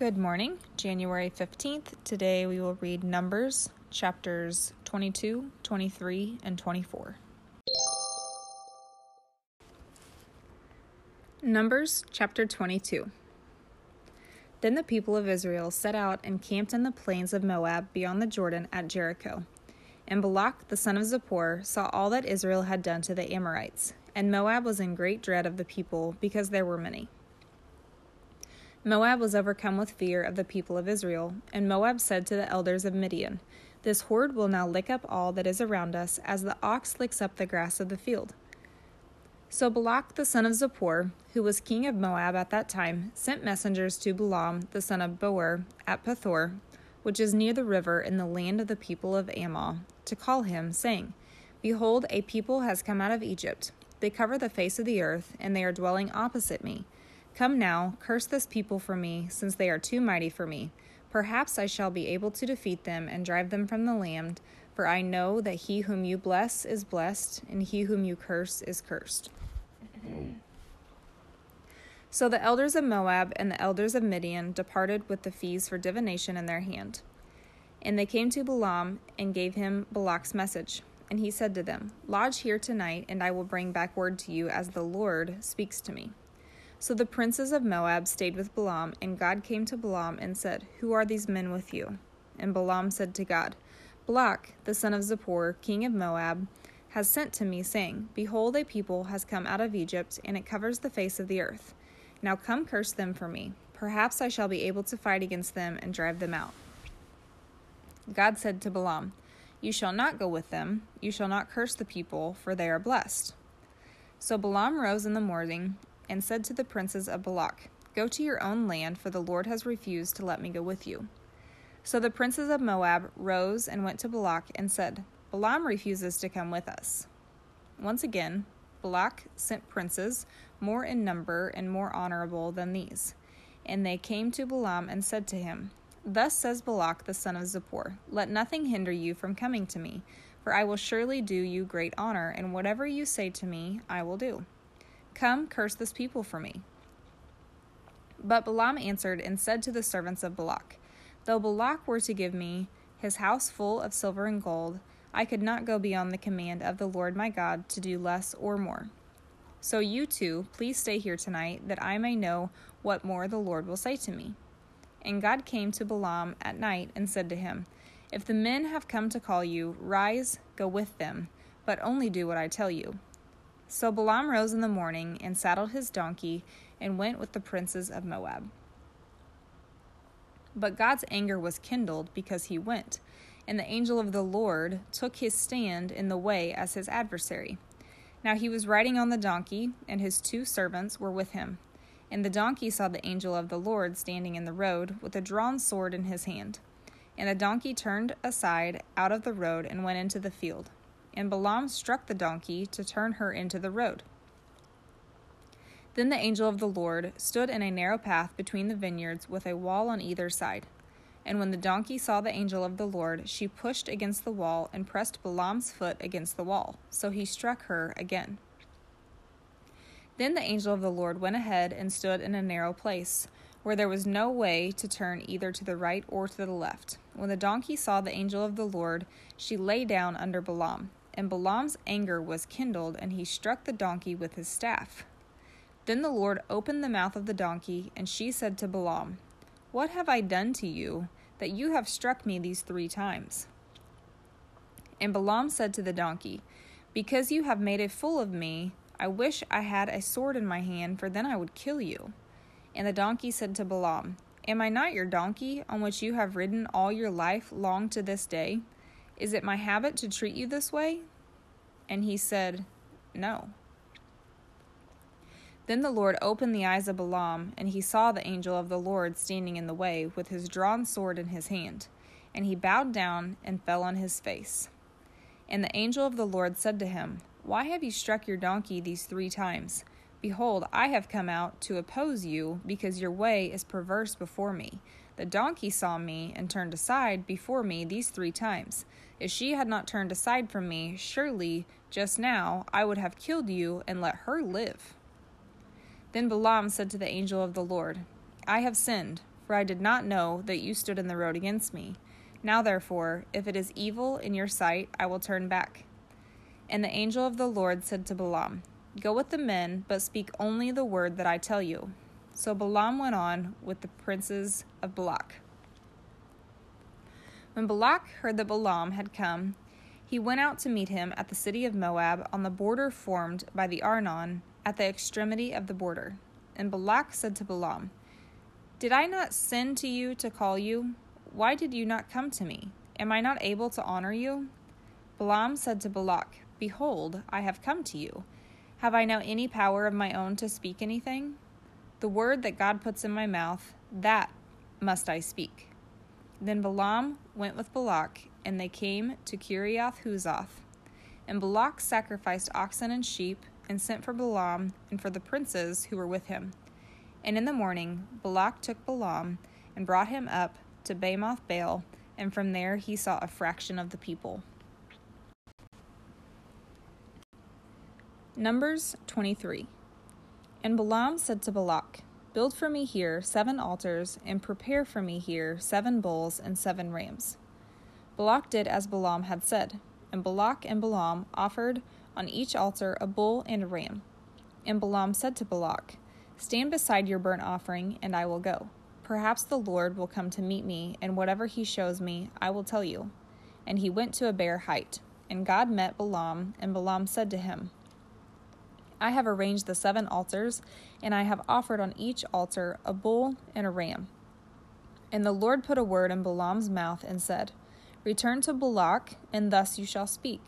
Good morning, January 15th. Today we will read Numbers chapters 22, 23, and 24. Numbers chapter 22. Then the people of Israel set out and camped in the plains of Moab beyond the Jordan at Jericho. And Balak the son of Zippor saw all that Israel had done to the Amorites, and Moab was in great dread of the people because there were many. Moab was overcome with fear of the people of Israel, and Moab said to the elders of Midian, This horde will now lick up all that is around us, as the ox licks up the grass of the field. So Balak the son of Zippor, who was king of Moab at that time, sent messengers to Balaam the son of Beor at Pethor, which is near the river in the land of the people of Ammon, to call him, saying, Behold, a people has come out of Egypt. They cover the face of the earth, and they are dwelling opposite me. Come now, curse this people for me, since they are too mighty for me. Perhaps I shall be able to defeat them and drive them from the land, for I know that he whom you bless is blessed, and he whom you curse is cursed. So the elders of Moab and the elders of Midian departed with the fees for divination in their hand. And they came to Balaam and gave him Balak's message. And he said to them, Lodge here tonight, and I will bring back word to you as the Lord speaks to me. So the princes of Moab stayed with Balaam, and God came to Balaam and said, Who are these men with you? And Balaam said to God, Balak, the son of Zippor, king of Moab, has sent to me, saying, Behold, a people has come out of Egypt, and it covers the face of the earth. Now come curse them for me. Perhaps I shall be able to fight against them and drive them out. God said to Balaam, You shall not go with them, you shall not curse the people, for they are blessed. So Balaam rose in the morning and said to the princes of Balak, Go to your own land, for the Lord has refused to let me go with you. So the princes of Moab rose and went to Balak and said, Balaam refuses to come with us. Once again, Balak sent princes, more in number and more honorable than these. And they came to Balaam and said to him, Thus says Balak the son of Zippor, Let nothing hinder you from coming to me, for I will surely do you great honor, and whatever you say to me, I will do. Come, curse this people for me. But Balaam answered and said to the servants of Balak, Though Balak were to give me his house full of silver and gold, I could not go beyond the command of the Lord my God to do less or more. So you two, please stay here tonight, that I may know what more the Lord will say to me. And God came to Balaam at night and said to him, If the men have come to call you, rise, go with them, but only do what I tell you. So Balaam rose in the morning and saddled his donkey and went with the princes of Moab. But God's anger was kindled because he went and the angel of the Lord took his stand in the way as his adversary. Now he was riding on the donkey, and his two servants were with him. And the donkey saw the angel of the Lord standing in the road with a drawn sword in his hand. And the donkey turned aside out of the road and went into the field. And Balaam struck the donkey to turn her into the road. Then the angel of the Lord stood in a narrow path between the vineyards with a wall on either side. And when the donkey saw the angel of the Lord, she pushed against the wall and pressed Balaam's foot against the wall. So he struck her again. Then the angel of the Lord went ahead and stood in a narrow place, where there was no way to turn either to the right or to the left. When the donkey saw the angel of the Lord, she lay down under Balaam. And Balaam's anger was kindled, and he struck the donkey with his staff. Then the Lord opened the mouth of the donkey, and she said to Balaam, what have I done to you, that you have struck me these three times? And Balaam said to the donkey, Because you have made a fool of me, I wish I had a sword in my hand, for then I would kill you. And the donkey said to Balaam, Am I not your donkey, on which you have ridden all your life long to this day? Is it my habit to treat you this way? And he said, No. Then the Lord opened the eyes of Balaam, and he saw the angel of the Lord standing in the way, with his drawn sword in his hand. And he bowed down and fell on his face. And the angel of the Lord said to him, Why have you struck your donkey these three times? Behold, I have come out to oppose you, because your way is perverse before me. The donkey saw me and turned aside before me these three times. If she had not turned aside from me, surely just now I would have killed you and let her live. Then Balaam said to the angel of the Lord, I have sinned, for I did not know that you stood in the road against me. Now, therefore, if it is evil in your sight, I will turn back. And the angel of the Lord said to Balaam, Go with the men, but speak only the word that I tell you. So Balaam went on with the princes of Balak. When Balak heard that Balaam had come, he went out to meet him at the city of Moab on the border formed by the Arnon at the extremity of the border. And Balak said to Balaam, Did I not send to you to call you? Why did you not come to me? Am I not able to honor you? Balaam said to Balak, Behold, I have come to you. Have I now any power of my own to speak anything? The word that God puts in my mouth, that must I speak. Then Balaam went with Balak, and they came to Kiriath Huzoth. And Balak sacrificed oxen and sheep, and sent for Balaam and for the princes who were with him. And in the morning Balak took Balaam and brought him up to Bamoth Baal, and from there he saw a fraction of the people. Numbers 23. And Balaam said to Balak, Build for me here seven altars, and prepare for me here seven bulls and seven rams. Balak did as Balaam had said, and Balak and Balaam offered on each altar a bull and a ram. And Balaam said to Balak, Stand beside your burnt offering, and I will go. Perhaps the Lord will come to meet me, and whatever he shows me, I will tell you. And he went to a bare height. And God met Balaam, and Balaam said to him, I have arranged the seven altars, and I have offered on each altar a bull and a ram. And the Lord put a word in Balaam's mouth and said, Return to Balak, and thus you shall speak.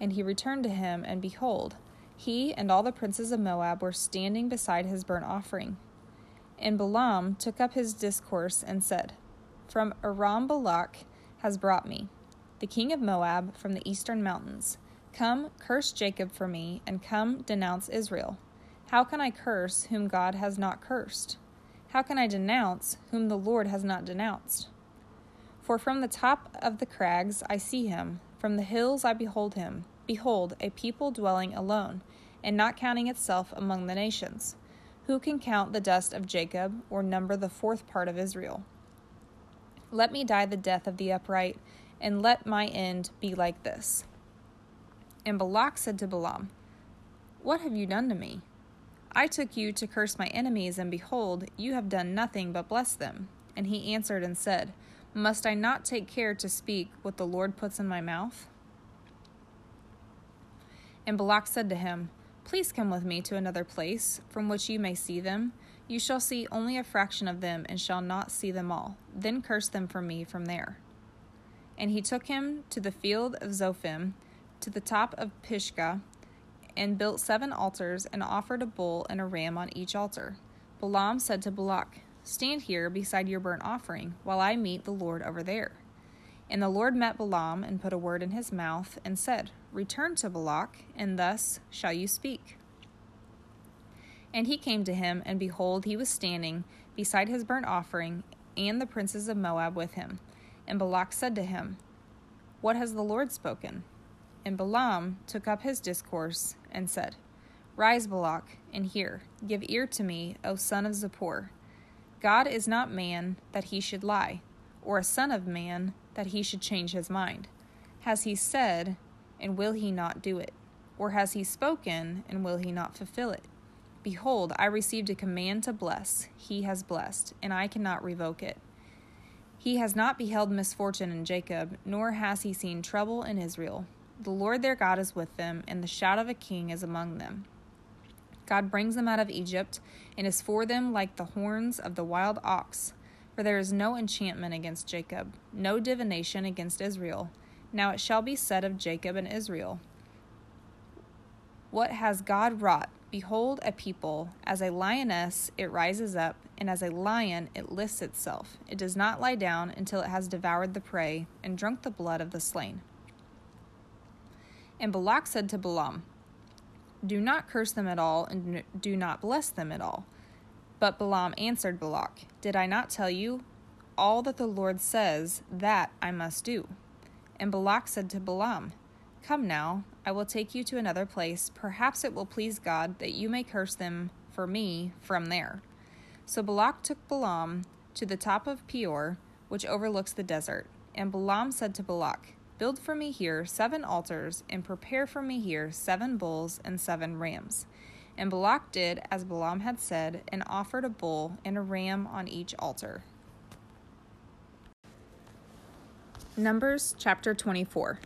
And he returned to him, and behold, he and all the princes of Moab were standing beside his burnt offering. And Balaam took up his discourse and said, From Aram Balak has brought me, the king of Moab from the eastern mountains. Come, curse Jacob for me, and come, denounce Israel. How can I curse whom God has not cursed? How can I denounce whom the Lord has not denounced? For from the top of the crags I see him, from the hills I behold him. Behold, a people dwelling alone, and not counting itself among the nations. Who can count the dust of Jacob, or number the fourth part of Israel? Let me die the death of the upright, and let my end be like this. And Balak said to Balaam, What have you done to me? I took you to curse my enemies, and behold, you have done nothing but bless them. And he answered and said, Must I not take care to speak what the Lord puts in my mouth? And Balak said to him, Please come with me to another place, from which you may see them. You shall see only a fraction of them, and shall not see them all. Then curse them for me from there. And he took him to the field of Zophim to the top of Pisgah, and built seven altars, and offered a bull and a ram on each altar. Balaam said to Balak, Stand here beside your burnt offering, while I meet the Lord over there. And the Lord met Balaam, and put a word in his mouth, and said, Return to Balak, and thus shall you speak. And he came to him, and behold, he was standing beside his burnt offering, and the princes of Moab with him. And Balak said to him, What has the Lord spoken? And Balaam took up his discourse and said, Rise, Balak, and hear. Give ear to me, O son of Zippor. God is not man that he should lie, or a son of man that he should change his mind. Has he said, and will he not do it? Or has he spoken, and will he not fulfill it? Behold, I received a command to bless. He has blessed, and I cannot revoke it. He has not beheld misfortune in Jacob, nor has he seen trouble in Israel. The Lord their God is with them, and the shout of a king is among them. God brings them out of Egypt, and is for them like the horns of the wild ox. For there is no enchantment against Jacob, no divination against Israel. Now it shall be said of Jacob and Israel What has God wrought? Behold, a people, as a lioness it rises up, and as a lion it lifts itself. It does not lie down until it has devoured the prey and drunk the blood of the slain. And Balak said to Balaam, Do not curse them at all, and do not bless them at all. But Balaam answered Balak, Did I not tell you all that the Lord says that I must do? And Balak said to Balaam, Come now, I will take you to another place. Perhaps it will please God that you may curse them for me from there. So Balak took Balaam to the top of Peor, which overlooks the desert. And Balaam said to Balak, Build for me here seven altars, and prepare for me here seven bulls and seven rams. And Balak did as Balaam had said, and offered a bull and a ram on each altar. Numbers chapter 24.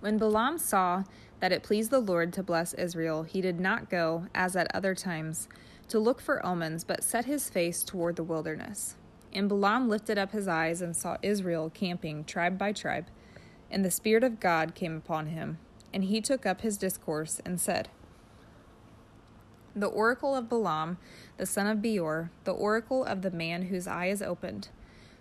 When Balaam saw that it pleased the Lord to bless Israel, he did not go, as at other times, to look for omens, but set his face toward the wilderness. And Balaam lifted up his eyes and saw Israel camping tribe by tribe. And the Spirit of God came upon him. And he took up his discourse and said, The oracle of Balaam, the son of Beor, the oracle of the man whose eye is opened,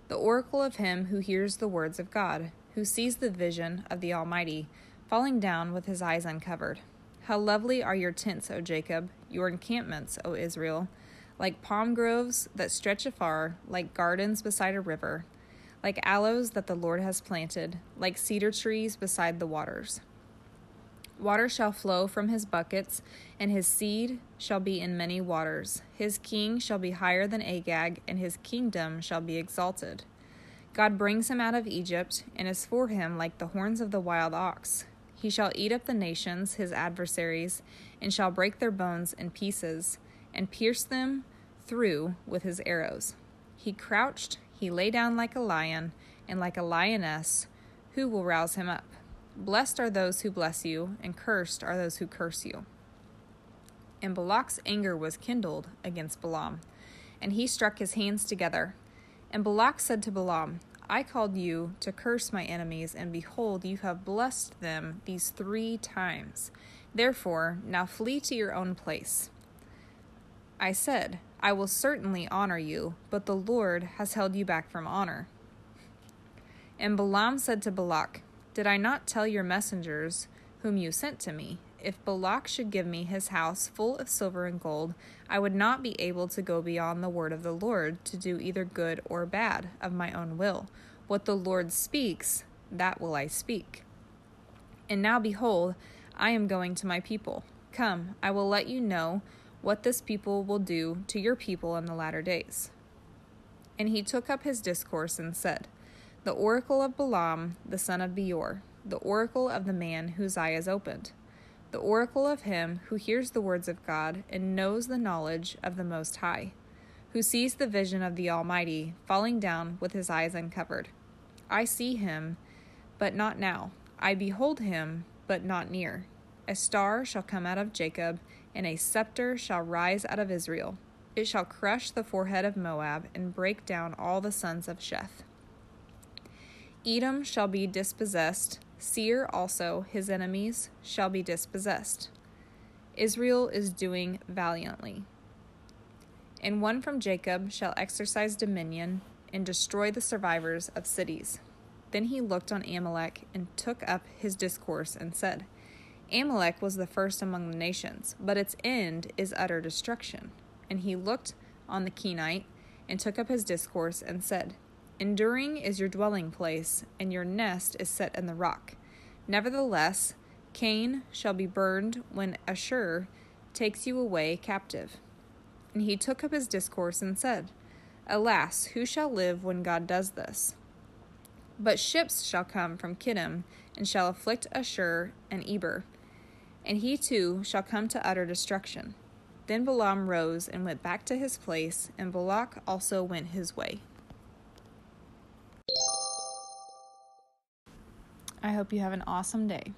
the oracle of him who hears the words of God, who sees the vision of the Almighty, falling down with his eyes uncovered. How lovely are your tents, O Jacob, your encampments, O Israel! Like palm groves that stretch afar, like gardens beside a river, like aloes that the Lord has planted, like cedar trees beside the waters. Water shall flow from his buckets, and his seed shall be in many waters. His king shall be higher than Agag, and his kingdom shall be exalted. God brings him out of Egypt, and is for him like the horns of the wild ox. He shall eat up the nations, his adversaries, and shall break their bones in pieces and pierced them through with his arrows. He crouched, he lay down like a lion, and like a lioness, who will rouse him up? Blessed are those who bless you, and cursed are those who curse you. And Balak's anger was kindled against Balaam, and he struck his hands together. And Balak said to Balaam, I called you to curse my enemies, and behold, you have blessed them these three times. Therefore, now flee to your own place. I said, I will certainly honor you, but the Lord has held you back from honor. And Balaam said to Balak, Did I not tell your messengers, whom you sent to me, if Balak should give me his house full of silver and gold, I would not be able to go beyond the word of the Lord to do either good or bad of my own will. What the Lord speaks, that will I speak. And now behold, I am going to my people. Come, I will let you know what this people will do to your people in the latter days. And he took up his discourse and said, The oracle of Balaam, the son of Beor, the oracle of the man whose eye is opened, the oracle of him who hears the words of God and knows the knowledge of the Most High, who sees the vision of the Almighty falling down with his eyes uncovered. I see him, but not now. I behold him, but not near. A star shall come out of Jacob and a scepter shall rise out of Israel. It shall crush the forehead of Moab and break down all the sons of Sheth. Edom shall be dispossessed, Seir also, his enemies, shall be dispossessed. Israel is doing valiantly. And one from Jacob shall exercise dominion and destroy the survivors of cities. Then he looked on Amalek and took up his discourse and said, Amalek was the first among the nations, but its end is utter destruction. And he looked on the Kenite and took up his discourse and said, Enduring is your dwelling place, and your nest is set in the rock. Nevertheless, Kain shall be burned when Asshur takes you away captive. And he took up his discourse and said, Alas, who shall live when God does this? But ships shall come from Kittim, and shall afflict Asshur and Eber and he too shall come to utter destruction. Then Balaam rose and went back to his place, and Balak also went his way. I hope you have an awesome day.